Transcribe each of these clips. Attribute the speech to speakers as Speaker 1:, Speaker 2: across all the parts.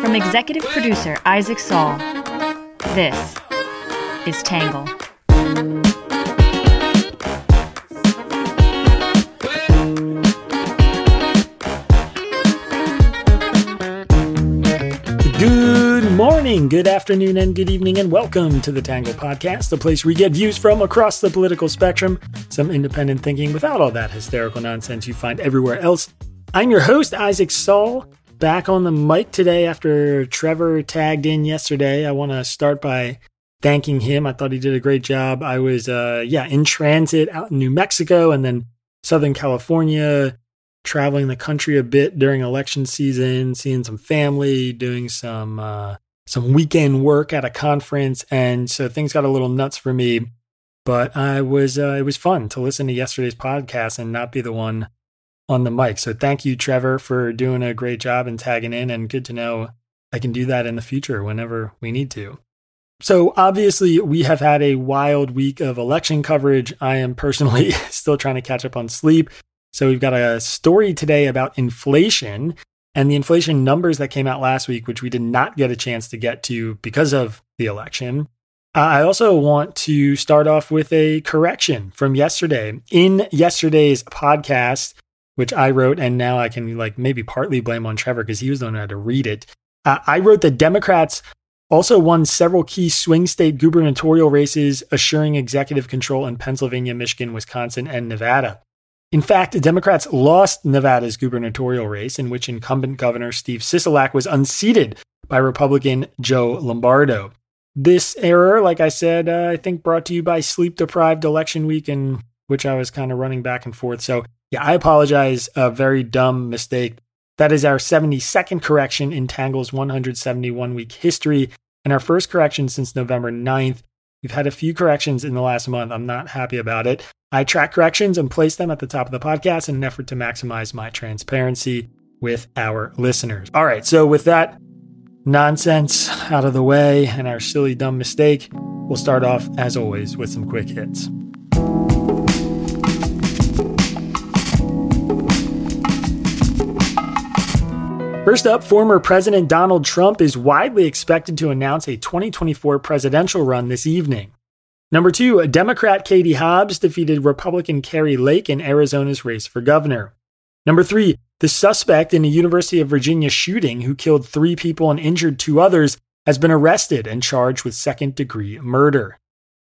Speaker 1: From executive producer Isaac Saul, this is Tangle.
Speaker 2: Good morning, good afternoon, and good evening, and welcome to the Tangle Podcast, the place we get views from across the political spectrum, some independent thinking without all that hysterical nonsense you find everywhere else. I'm your host, Isaac Saul, back on the mic today after Trevor tagged in yesterday. I want to start by thanking him. I thought he did a great job. I was, uh, yeah, in transit out in New Mexico and then Southern California, traveling the country a bit during election season, seeing some family, doing some, uh, some weekend work at a conference. And so things got a little nuts for me, but I was, uh, it was fun to listen to yesterday's podcast and not be the one on the mic. So thank you, Trevor, for doing a great job and tagging in. And good to know I can do that in the future whenever we need to. So obviously, we have had a wild week of election coverage. I am personally still trying to catch up on sleep. So we've got a story today about inflation and the inflation numbers that came out last week, which we did not get a chance to get to because of the election. Uh, I also want to start off with a correction from yesterday. In yesterday's podcast, which I wrote, and now I can like maybe partly blame on Trevor because he was the one who had to read it. Uh, I wrote that Democrats also won several key swing state gubernatorial races, assuring executive control in Pennsylvania, Michigan, Wisconsin, and Nevada. In fact, Democrats lost Nevada's gubernatorial race, in which incumbent Governor Steve Sisolak was unseated by Republican Joe Lombardo. This error, like I said, uh, I think brought to you by sleep deprived election week, in which I was kind of running back and forth. So yeah, I apologize. A very dumb mistake. That is our 72nd correction in Tangle's 171 week history and our first correction since November 9th. We've had a few corrections in the last month. I'm not happy about it. I track corrections and place them at the top of the podcast in an effort to maximize my transparency with our listeners. All right, so with that nonsense out of the way and our silly, dumb mistake, we'll start off, as always, with some quick hits. First up, former President Donald Trump is widely expected to announce a 2024 presidential run this evening. Number two, Democrat Katie Hobbs defeated Republican Kari Lake in Arizona's race for governor. Number three, the suspect in a University of Virginia shooting who killed three people and injured two others has been arrested and charged with second degree murder.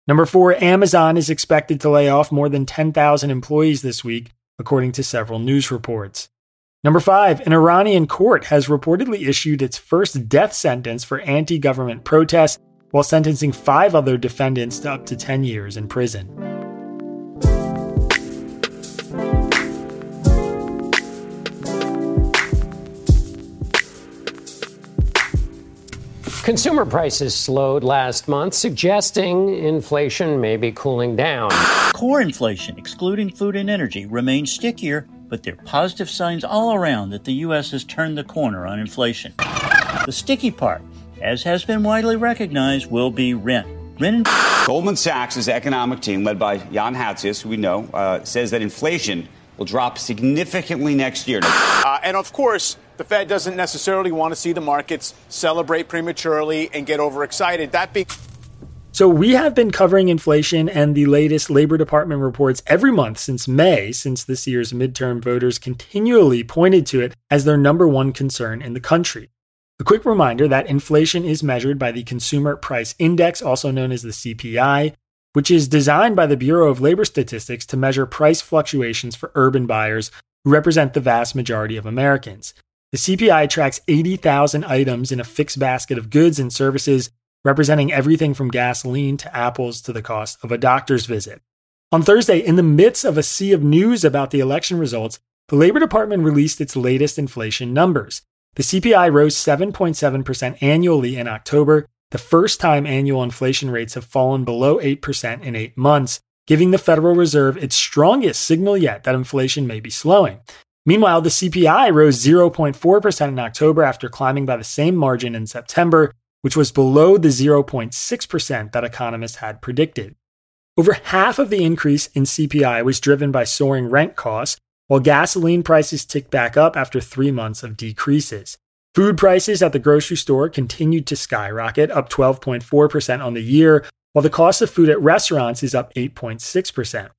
Speaker 2: Number four, Amazon is expected to lay off more than 10,000 employees this week, according to several news reports. Number five, an Iranian court has reportedly issued its first death sentence for anti government protests while sentencing five other defendants to up to 10 years in prison.
Speaker 3: Consumer prices slowed last month, suggesting inflation may be cooling down.
Speaker 4: Core inflation, excluding food and energy, remains stickier but there are positive signs all around that the U.S. has turned the corner on inflation. The sticky part, as has been widely recognized, will be rent. Rent
Speaker 5: Goldman Sachs' economic team, led by Jan Hatzius, who we know, uh, says that inflation will drop significantly next year.
Speaker 6: Uh, and of course, the Fed doesn't necessarily want to see the markets celebrate prematurely and get overexcited. That being
Speaker 2: so we have been covering inflation and the latest Labor Department reports every month since May, since this year's midterm voters continually pointed to it as their number one concern in the country. A quick reminder that inflation is measured by the Consumer Price Index, also known as the CPI, which is designed by the Bureau of Labor Statistics to measure price fluctuations for urban buyers who represent the vast majority of Americans. The CPI tracks 80,000 items in a fixed basket of goods and services representing everything from gasoline to apples to the cost of a doctor's visit. On Thursday, in the midst of a sea of news about the election results, the Labor Department released its latest inflation numbers. The CPI rose 7.7% annually in October, the first time annual inflation rates have fallen below 8% in eight months, giving the Federal Reserve its strongest signal yet that inflation may be slowing. Meanwhile, the CPI rose 0.4% in October after climbing by the same margin in September, which was below the 0.6% that economists had predicted. Over half of the increase in CPI was driven by soaring rent costs, while gasoline prices ticked back up after three months of decreases. Food prices at the grocery store continued to skyrocket, up 12.4% on the year, while the cost of food at restaurants is up 8.6%.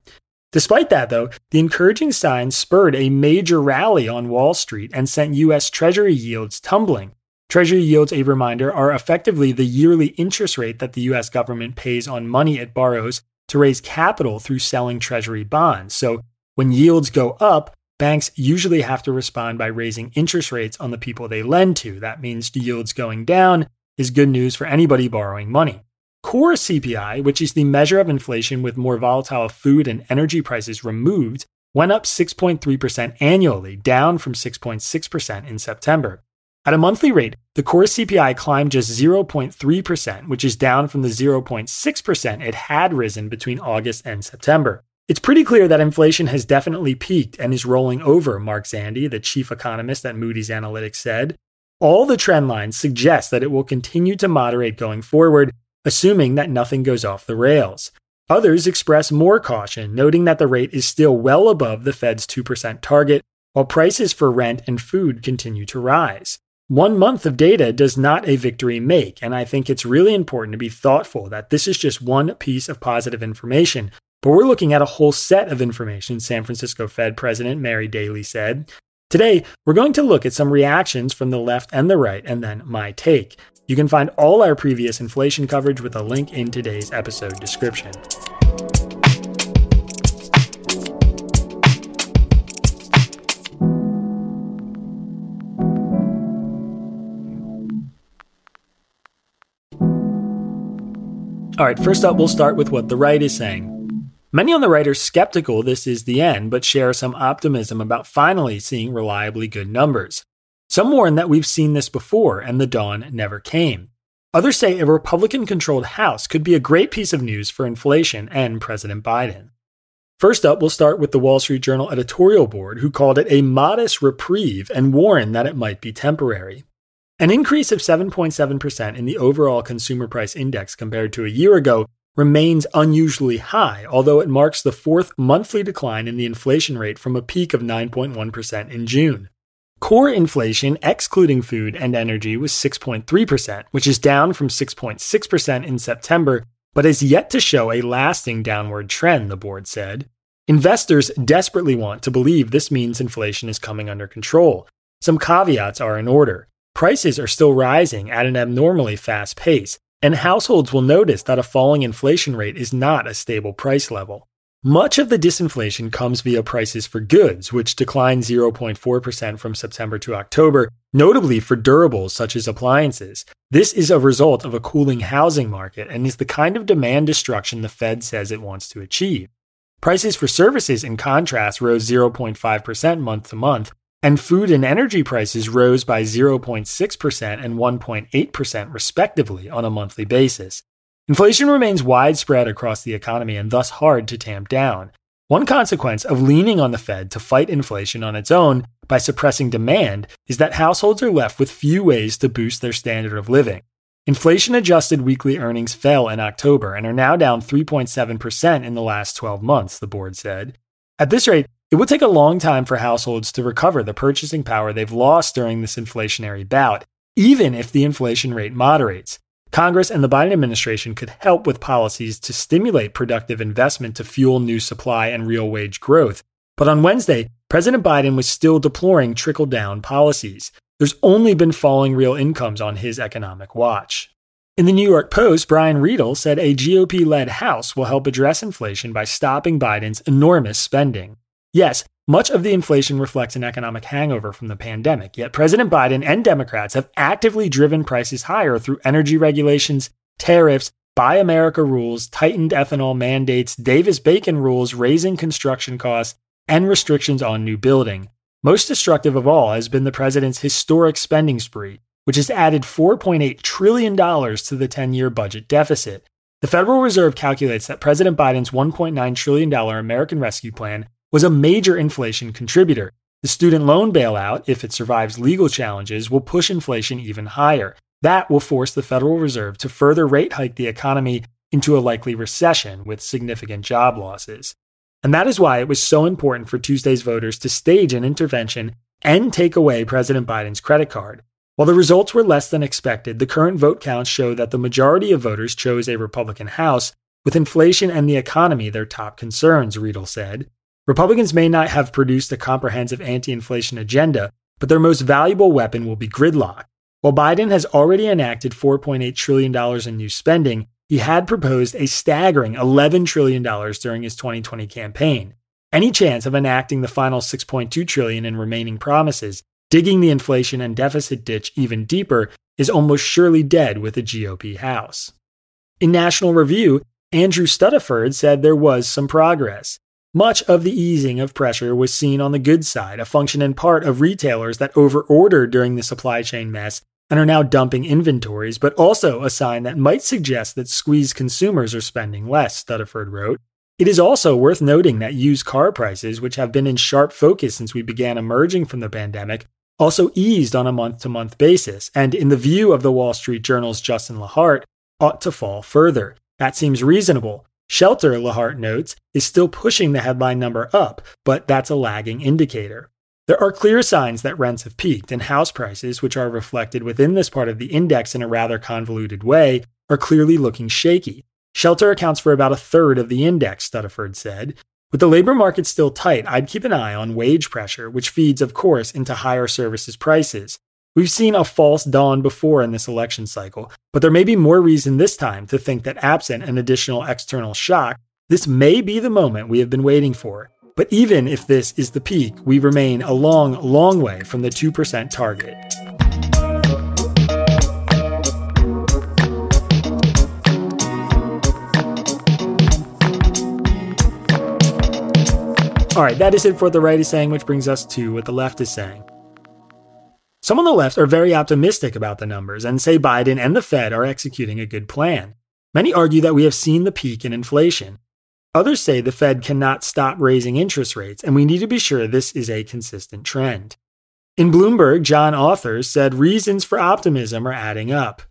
Speaker 2: Despite that, though, the encouraging signs spurred a major rally on Wall Street and sent U.S. Treasury yields tumbling. Treasury yields, a reminder, are effectively the yearly interest rate that the U.S. government pays on money it borrows to raise capital through selling Treasury bonds. So when yields go up, banks usually have to respond by raising interest rates on the people they lend to. That means yields going down is good news for anybody borrowing money. Core CPI, which is the measure of inflation with more volatile food and energy prices removed, went up 6.3% annually, down from 6.6% in September. At a monthly rate, the core CPI climbed just 0.3%, which is down from the 0.6% it had risen between August and September. It's pretty clear that inflation has definitely peaked and is rolling over, Mark Zandi, the chief economist at Moody's Analytics, said. All the trend lines suggest that it will continue to moderate going forward, assuming that nothing goes off the rails. Others express more caution, noting that the rate is still well above the Fed's 2% target, while prices for rent and food continue to rise. One month of data does not a victory make, and I think it's really important to be thoughtful that this is just one piece of positive information. But we're looking at a whole set of information, San Francisco Fed President Mary Daly said. Today, we're going to look at some reactions from the left and the right, and then my take. You can find all our previous inflation coverage with a link in today's episode description. All right, first up, we'll start with what the right is saying. Many on the right are skeptical this is the end, but share some optimism about finally seeing reliably good numbers. Some warn that we've seen this before and the dawn never came. Others say a Republican controlled House could be a great piece of news for inflation and President Biden. First up, we'll start with the Wall Street Journal editorial board, who called it a modest reprieve and warned that it might be temporary. An increase of 7.7% in the overall consumer price index compared to a year ago remains unusually high, although it marks the fourth monthly decline in the inflation rate from a peak of 9.1% in June. Core inflation, excluding food and energy, was 6.3%, which is down from 6.6% in September, but has yet to show a lasting downward trend, the board said. Investors desperately want to believe this means inflation is coming under control. Some caveats are in order. Prices are still rising at an abnormally fast pace, and households will notice that a falling inflation rate is not a stable price level. Much of the disinflation comes via prices for goods, which declined 0.4% from September to October, notably for durables such as appliances. This is a result of a cooling housing market and is the kind of demand destruction the Fed says it wants to achieve. Prices for services, in contrast, rose 0.5% month to month, and food and energy prices rose by 0.6% and 1.8% respectively on a monthly basis. Inflation remains widespread across the economy and thus hard to tamp down. One consequence of leaning on the Fed to fight inflation on its own by suppressing demand is that households are left with few ways to boost their standard of living. Inflation adjusted weekly earnings fell in October and are now down 3.7% in the last 12 months, the board said. At this rate, it will take a long time for households to recover the purchasing power they've lost during this inflationary bout, even if the inflation rate moderates. Congress and the Biden administration could help with policies to stimulate productive investment to fuel new supply and real wage growth. But on Wednesday, President Biden was still deploring trickle down policies. There's only been falling real incomes on his economic watch. In the New York Post, Brian Riedl said a GOP led House will help address inflation by stopping Biden's enormous spending. Yes, much of the inflation reflects an economic hangover from the pandemic, yet President Biden and Democrats have actively driven prices higher through energy regulations, tariffs, Buy America rules, tightened ethanol mandates, Davis Bacon rules, raising construction costs, and restrictions on new building. Most destructive of all has been the president's historic spending spree, which has added $4.8 trillion to the 10 year budget deficit. The Federal Reserve calculates that President Biden's $1.9 trillion American Rescue Plan was a major inflation contributor. The student loan bailout, if it survives legal challenges, will push inflation even higher. That will force the Federal Reserve to further rate hike the economy into a likely recession with significant job losses. And that is why it was so important for Tuesday's voters to stage an intervention and take away President Biden's credit card. While the results were less than expected, the current vote counts show that the majority of voters chose a Republican House, with inflation and the economy their top concerns, Riedl said. Republicans may not have produced a comprehensive anti inflation agenda, but their most valuable weapon will be gridlock. While Biden has already enacted $4.8 trillion in new spending, he had proposed a staggering $11 trillion during his 2020 campaign. Any chance of enacting the final 6.2 trillion in remaining promises, digging the inflation and deficit ditch even deeper, is almost surely dead with the GOP House. In National Review, Andrew Stuttaford said there was some progress. Much of the easing of pressure was seen on the good side, a function in part of retailers that overordered during the supply chain mess and are now dumping inventories, but also a sign that might suggest that squeezed consumers are spending less, Stuttaford wrote. It is also worth noting that used car prices, which have been in sharp focus since we began emerging from the pandemic, also eased on a month to month basis, and in the view of the Wall Street Journal's Justin Lahart, ought to fall further. That seems reasonable. Shelter, Lahart notes, is still pushing the headline number up, but that's a lagging indicator. There are clear signs that rents have peaked, and house prices, which are reflected within this part of the index in a rather convoluted way, are clearly looking shaky. Shelter accounts for about a third of the index, Stuttaford said. With the labor market still tight, I'd keep an eye on wage pressure, which feeds, of course, into higher services prices. We've seen a false dawn before in this election cycle, but there may be more reason this time to think that absent an additional external shock, this may be the moment we have been waiting for. But even if this is the peak, we remain a long, long way from the 2% target. All right, that is it for the right is saying, which brings us to what the left is saying. Some on the left are very optimistic about the numbers and say Biden and the Fed are executing a good plan. Many argue that we have seen the peak in inflation. Others say the Fed cannot stop raising interest rates, and we need to be sure this is a consistent trend. In Bloomberg, John Authers said reasons for optimism are adding up.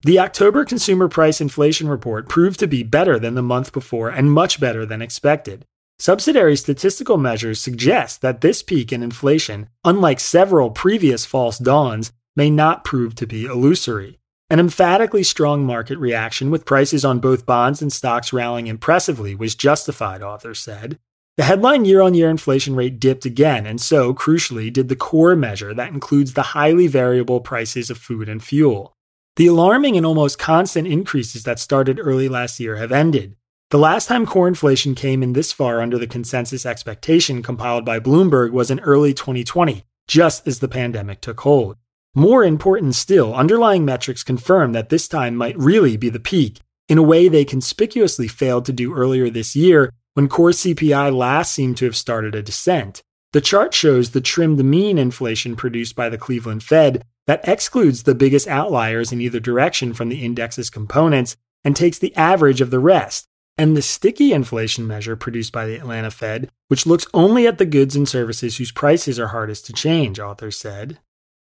Speaker 2: The October Consumer Price Inflation Report proved to be better than the month before and much better than expected. Subsidiary statistical measures suggest that this peak in inflation, unlike several previous false dawns, may not prove to be illusory. An emphatically strong market reaction with prices on both bonds and stocks rallying impressively was justified, Authers said. The headline year on year inflation rate dipped again, and so, crucially, did the core measure that includes the highly variable prices of food and fuel. The alarming and almost constant increases that started early last year have ended. The last time core inflation came in this far under the consensus expectation compiled by Bloomberg was in early 2020, just as the pandemic took hold. More important still, underlying metrics confirm that this time might really be the peak, in a way they conspicuously failed to do earlier this year when core CPI last seemed to have started a descent. The chart shows the trimmed mean inflation produced by the Cleveland Fed that excludes the biggest outliers in either direction from the index's components and takes the average of the rest, and the sticky inflation measure produced by the Atlanta Fed, which looks only at the goods and services whose prices are hardest to change, Authers said.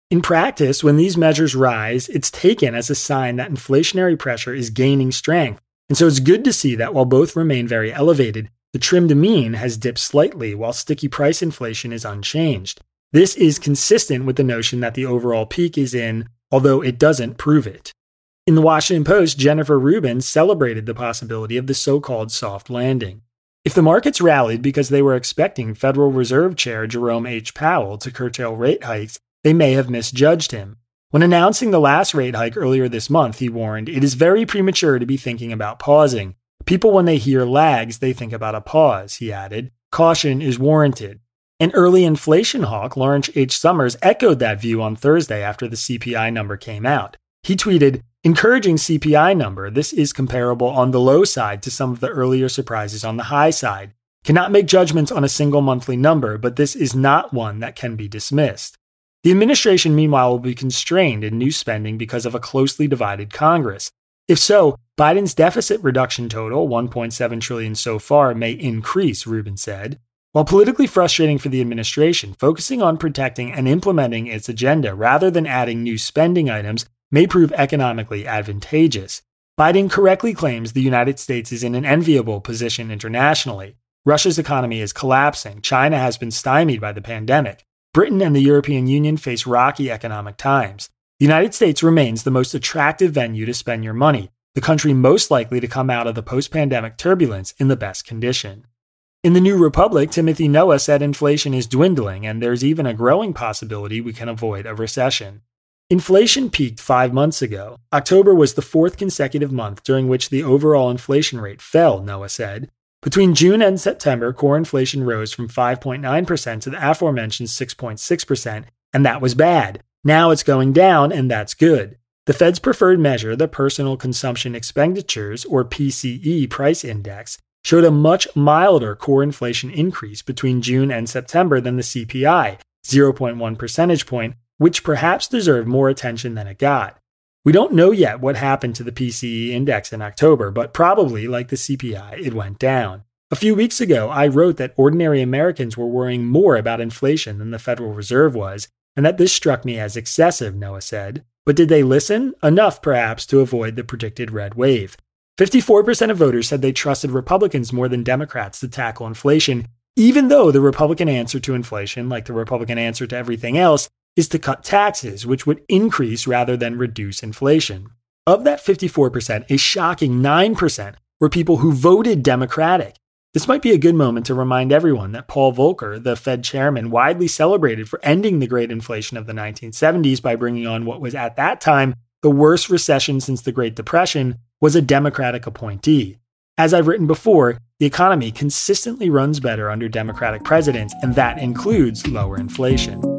Speaker 2: In practice, when these measures rise, it's taken as a sign that inflationary pressure is gaining strength. And so it's good to see that while both remain very elevated, the trimmed mean has dipped slightly while sticky price inflation is unchanged. This is consistent with the notion that the overall peak is in, although it doesn't prove it. In the Washington Post, Jennifer Rubin celebrated the possibility of the so called soft landing. If the markets rallied because they were expecting Federal Reserve Chair Jerome H. Powell to curtail rate hikes, they may have misjudged him. When announcing the last rate hike earlier this month, he warned, It is very premature to be thinking about pausing. People, when they hear lags, they think about a pause, he added. Caution is warranted. An early inflation hawk, Lawrence H. Summers, echoed that view on Thursday after the CPI number came out. He tweeted, Encouraging CPI number, this is comparable on the low side to some of the earlier surprises on the high side. Cannot make judgments on a single monthly number, but this is not one that can be dismissed. The administration, meanwhile, will be constrained in new spending because of a closely divided Congress. If so, Biden's deficit reduction total, 1.7 trillion so far, may increase, Rubin said. While politically frustrating for the administration, focusing on protecting and implementing its agenda rather than adding new spending items may prove economically advantageous. Biden correctly claims the United States is in an enviable position internationally. Russia's economy is collapsing. China has been stymied by the pandemic. Britain and the European Union face rocky economic times. The United States remains the most attractive venue to spend your money, the country most likely to come out of the post pandemic turbulence in the best condition. In the New Republic, Timothy Noah said inflation is dwindling and there's even a growing possibility we can avoid a recession. Inflation peaked five months ago. October was the fourth consecutive month during which the overall inflation rate fell, Noah said. Between June and September, core inflation rose from 5.9% to the aforementioned 6.6%, and that was bad. Now it's going down, and that's good. The Fed's preferred measure, the Personal Consumption Expenditures, or PCE price index, showed a much milder core inflation increase between June and September than the CPI, 0.1 percentage point, which perhaps deserved more attention than it got. We don't know yet what happened to the PCE index in October, but probably, like the CPI, it went down. A few weeks ago, I wrote that ordinary Americans were worrying more about inflation than the Federal Reserve was, and that this struck me as excessive, Noah said. But did they listen? Enough, perhaps, to avoid the predicted red wave. 54% of voters said they trusted Republicans more than Democrats to tackle inflation, even though the Republican answer to inflation, like the Republican answer to everything else, is to cut taxes, which would increase rather than reduce inflation. Of that 54%, a shocking 9% were people who voted Democratic. This might be a good moment to remind everyone that Paul Volcker, the Fed chairman, widely celebrated for ending the great inflation of the 1970s by bringing on what was at that time the worst recession since the Great Depression, was a Democratic appointee. As I've written before, the economy consistently runs better under Democratic presidents, and that includes lower inflation.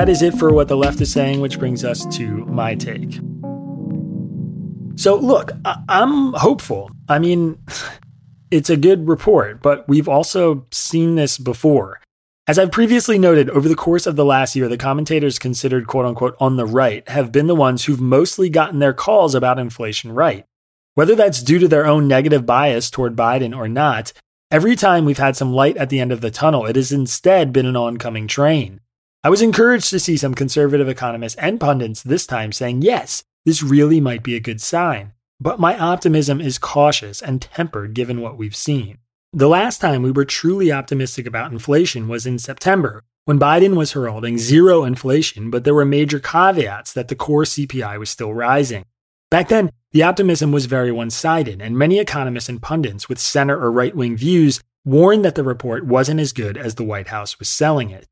Speaker 2: That is it for what the left is saying, which brings us to my take. So, look, I- am hopeful. I mean, it's a good report, but we've also seen this before. As I've previously noted, over the course of the last year, the commentators considered quote unquote on the right have been the ones who've mostly gotten their calls about inflation right. Whether that's due to their own negative bias toward Biden or not, every time we've had some light at the end of the tunnel, it has instead been an oncoming train. I was encouraged to see some conservative economists and pundits this time saying, yes, this really might be a good sign. But my optimism is cautious and tempered given what we've seen. The last time we were truly optimistic about inflation was in September, when Biden was heralding zero inflation, but there were major caveats that the core CPI was still rising. Back then, the optimism was very one sided, and many economists and pundits with center or right wing views warned that the report wasn't as good as the White House was selling it.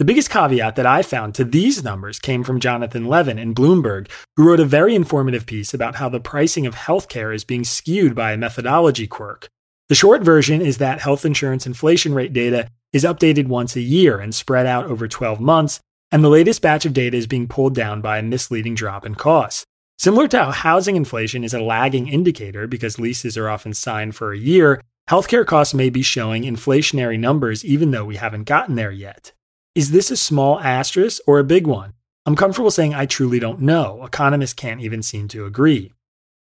Speaker 2: The biggest caveat that I found to these numbers came from Jonathan Levin in Bloomberg, who wrote a very informative piece about how the pricing of healthcare is being skewed by a methodology quirk. The short version is that health insurance inflation rate data is updated once a year and spread out over 12 months, and the latest batch of data is being pulled down by a misleading drop in costs. Similar to how housing inflation is a lagging indicator because leases are often signed for a year, healthcare costs may be showing inflationary numbers even though we haven't gotten there yet. Is this a small asterisk or a big one? I'm comfortable saying I truly don't know. Economists can't even seem to agree.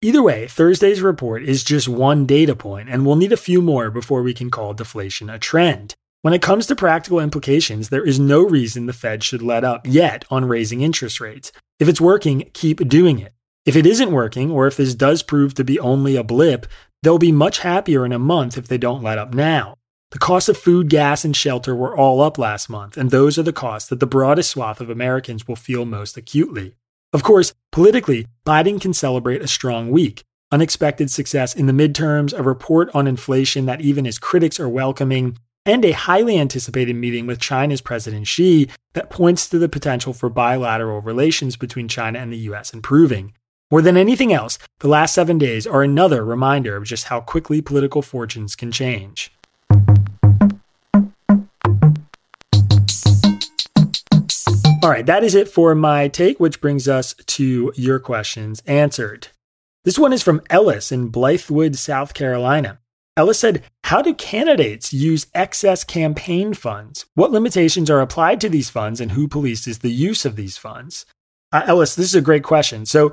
Speaker 2: Either way, Thursday's report is just one data point, and we'll need a few more before we can call deflation a trend. When it comes to practical implications, there is no reason the Fed should let up yet on raising interest rates. If it's working, keep doing it. If it isn't working, or if this does prove to be only a blip, they'll be much happier in a month if they don't let up now. The costs of food, gas, and shelter were all up last month, and those are the costs that the broadest swath of Americans will feel most acutely. Of course, politically, Biden can celebrate a strong week. Unexpected success in the midterms, a report on inflation that even his critics are welcoming, and a highly anticipated meeting with China's President Xi that points to the potential for bilateral relations between China and the US improving. More than anything else, the last seven days are another reminder of just how quickly political fortunes can change. All right, that is it for my take, which brings us to your questions answered. This one is from Ellis in Blythewood, South Carolina. Ellis said, How do candidates use excess campaign funds? What limitations are applied to these funds and who polices the use of these funds? Uh, Ellis, this is a great question. So,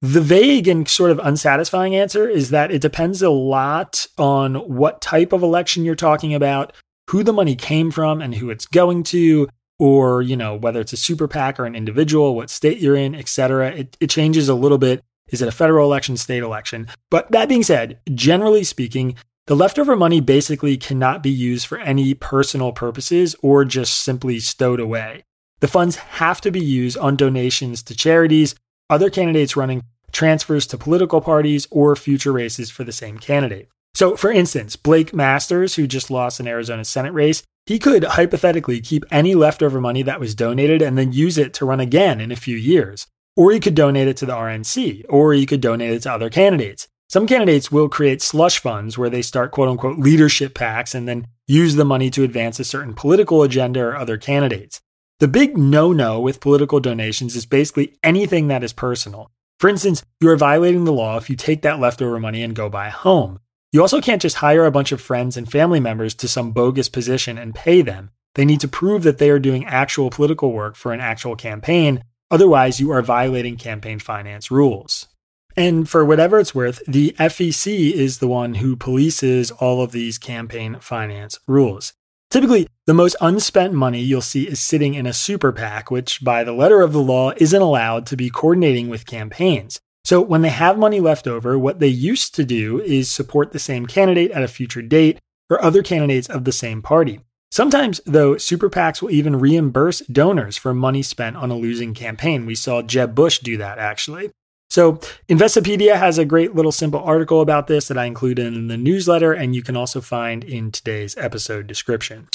Speaker 2: the vague and sort of unsatisfying answer is that it depends a lot on what type of election you're talking about, who the money came from and who it's going to, or, you know, whether it's a super PAC or an individual, what state you're in, etc. It, it changes a little bit. Is it a federal election, state election? But that being said, generally speaking, the leftover money basically cannot be used for any personal purposes or just simply stowed away. The funds have to be used on donations to charities, other candidates running transfers to political parties, or future races for the same candidate. So, for instance, Blake Masters, who just lost an Arizona Senate race, he could hypothetically keep any leftover money that was donated and then use it to run again in a few years. Or he could donate it to the RNC, or he could donate it to other candidates. Some candidates will create slush funds where they start quote unquote leadership PACs and then use the money to advance a certain political agenda or other candidates. The big no no with political donations is basically anything that is personal. For instance, you are violating the law if you take that leftover money and go buy a home. You also can't just hire a bunch of friends and family members to some bogus position and pay them. They need to prove that they are doing actual political work for an actual campaign. Otherwise, you are violating campaign finance rules. And for whatever it's worth, the FEC is the one who polices all of these campaign finance rules. Typically, the most unspent money you'll see is sitting in a super PAC, which by the letter of the law isn't allowed to be coordinating with campaigns. So when they have money left over, what they used to do is support the same candidate at a future date or other candidates of the same party. Sometimes, though, super PACs will even reimburse donors for money spent on a losing campaign. We saw Jeb Bush do that actually. So, Investopedia has a great little simple article about this that I include in the newsletter, and you can also find in today's episode description.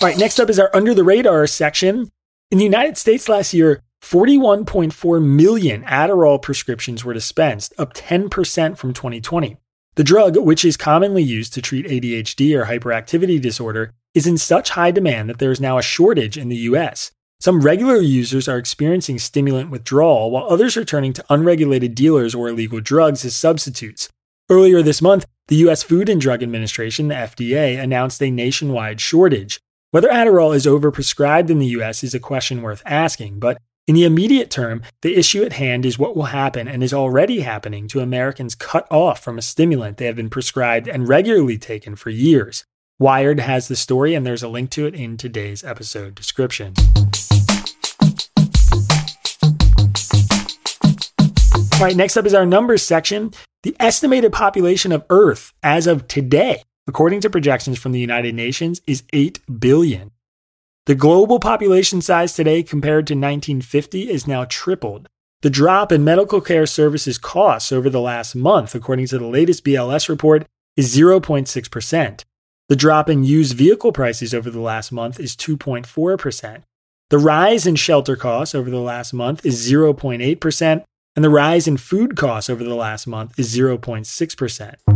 Speaker 2: All right, next up is our under the radar section. In the United States last year, 41.4 million Adderall prescriptions were dispensed, up 10% from 2020. The drug, which is commonly used to treat ADHD or hyperactivity disorder, is in such high demand that there is now a shortage in the US. Some regular users are experiencing stimulant withdrawal, while others are turning to unregulated dealers or illegal drugs as substitutes. Earlier this month, the U.S. Food and Drug Administration, the FDA, announced a nationwide shortage. Whether Adderall is overprescribed in the U.S. is a question worth asking, but in the immediate term, the issue at hand is what will happen and is already happening to Americans cut off from a stimulant they have been prescribed and regularly taken for years. Wired has the story, and there's a link to it in today's episode description. All right, next up is our numbers section. The estimated population of Earth as of today, according to projections from the United Nations, is 8 billion. The global population size today compared to 1950 is now tripled. The drop in medical care services costs over the last month, according to the latest BLS report, is 0.6%. The drop in used vehicle prices over the last month is 2.4%. The rise in shelter costs over the last month is 0.8%, and the rise in food costs over the last month is 0.6%.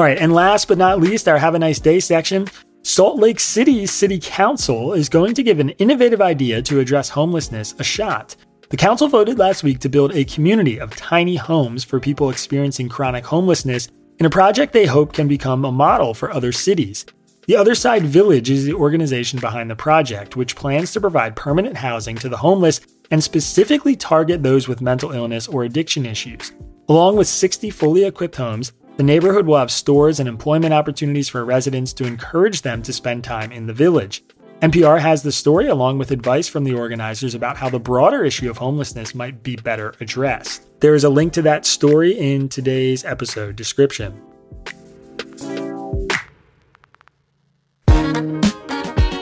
Speaker 2: All right, and last but not least, our Have a Nice Day section. Salt Lake City City Council is going to give an innovative idea to address homelessness a shot. The council voted last week to build a community of tiny homes for people experiencing chronic homelessness in a project they hope can become a model for other cities. The Other Side Village is the organization behind the project, which plans to provide permanent housing to the homeless and specifically target those with mental illness or addiction issues. Along with 60 fully equipped homes, the neighborhood will have stores and employment opportunities for residents to encourage them to spend time in the village. NPR has the story along with advice from the organizers about how the broader issue of homelessness might be better addressed. There is a link to that story in today's episode description.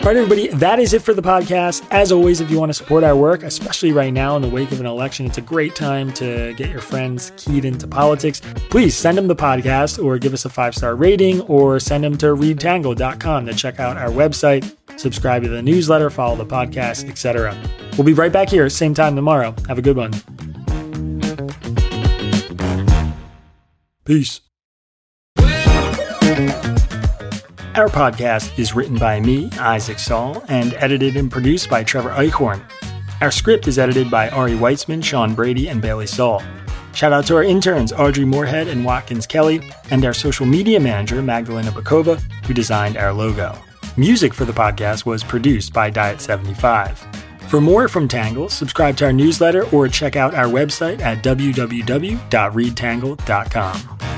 Speaker 2: All right, everybody, that is it for the podcast. As always, if you want to support our work, especially right now in the wake of an election, it's a great time to get your friends keyed into politics. Please send them the podcast or give us a five star rating or send them to readtangle.com to check out our website, subscribe to the newsletter, follow the podcast, etc. We'll be right back here, same time tomorrow. Have a good one. Peace. Our podcast is written by me, Isaac Saul, and edited and produced by Trevor Eichhorn. Our script is edited by Ari Weitzman, Sean Brady, and Bailey Saul. Shout out to our interns, Audrey Moorhead and Watkins Kelly, and our social media manager, Magdalena Bakova, who designed our logo. Music for the podcast was produced by Diet75. For more from Tangle, subscribe to our newsletter or check out our website at www.readtangle.com.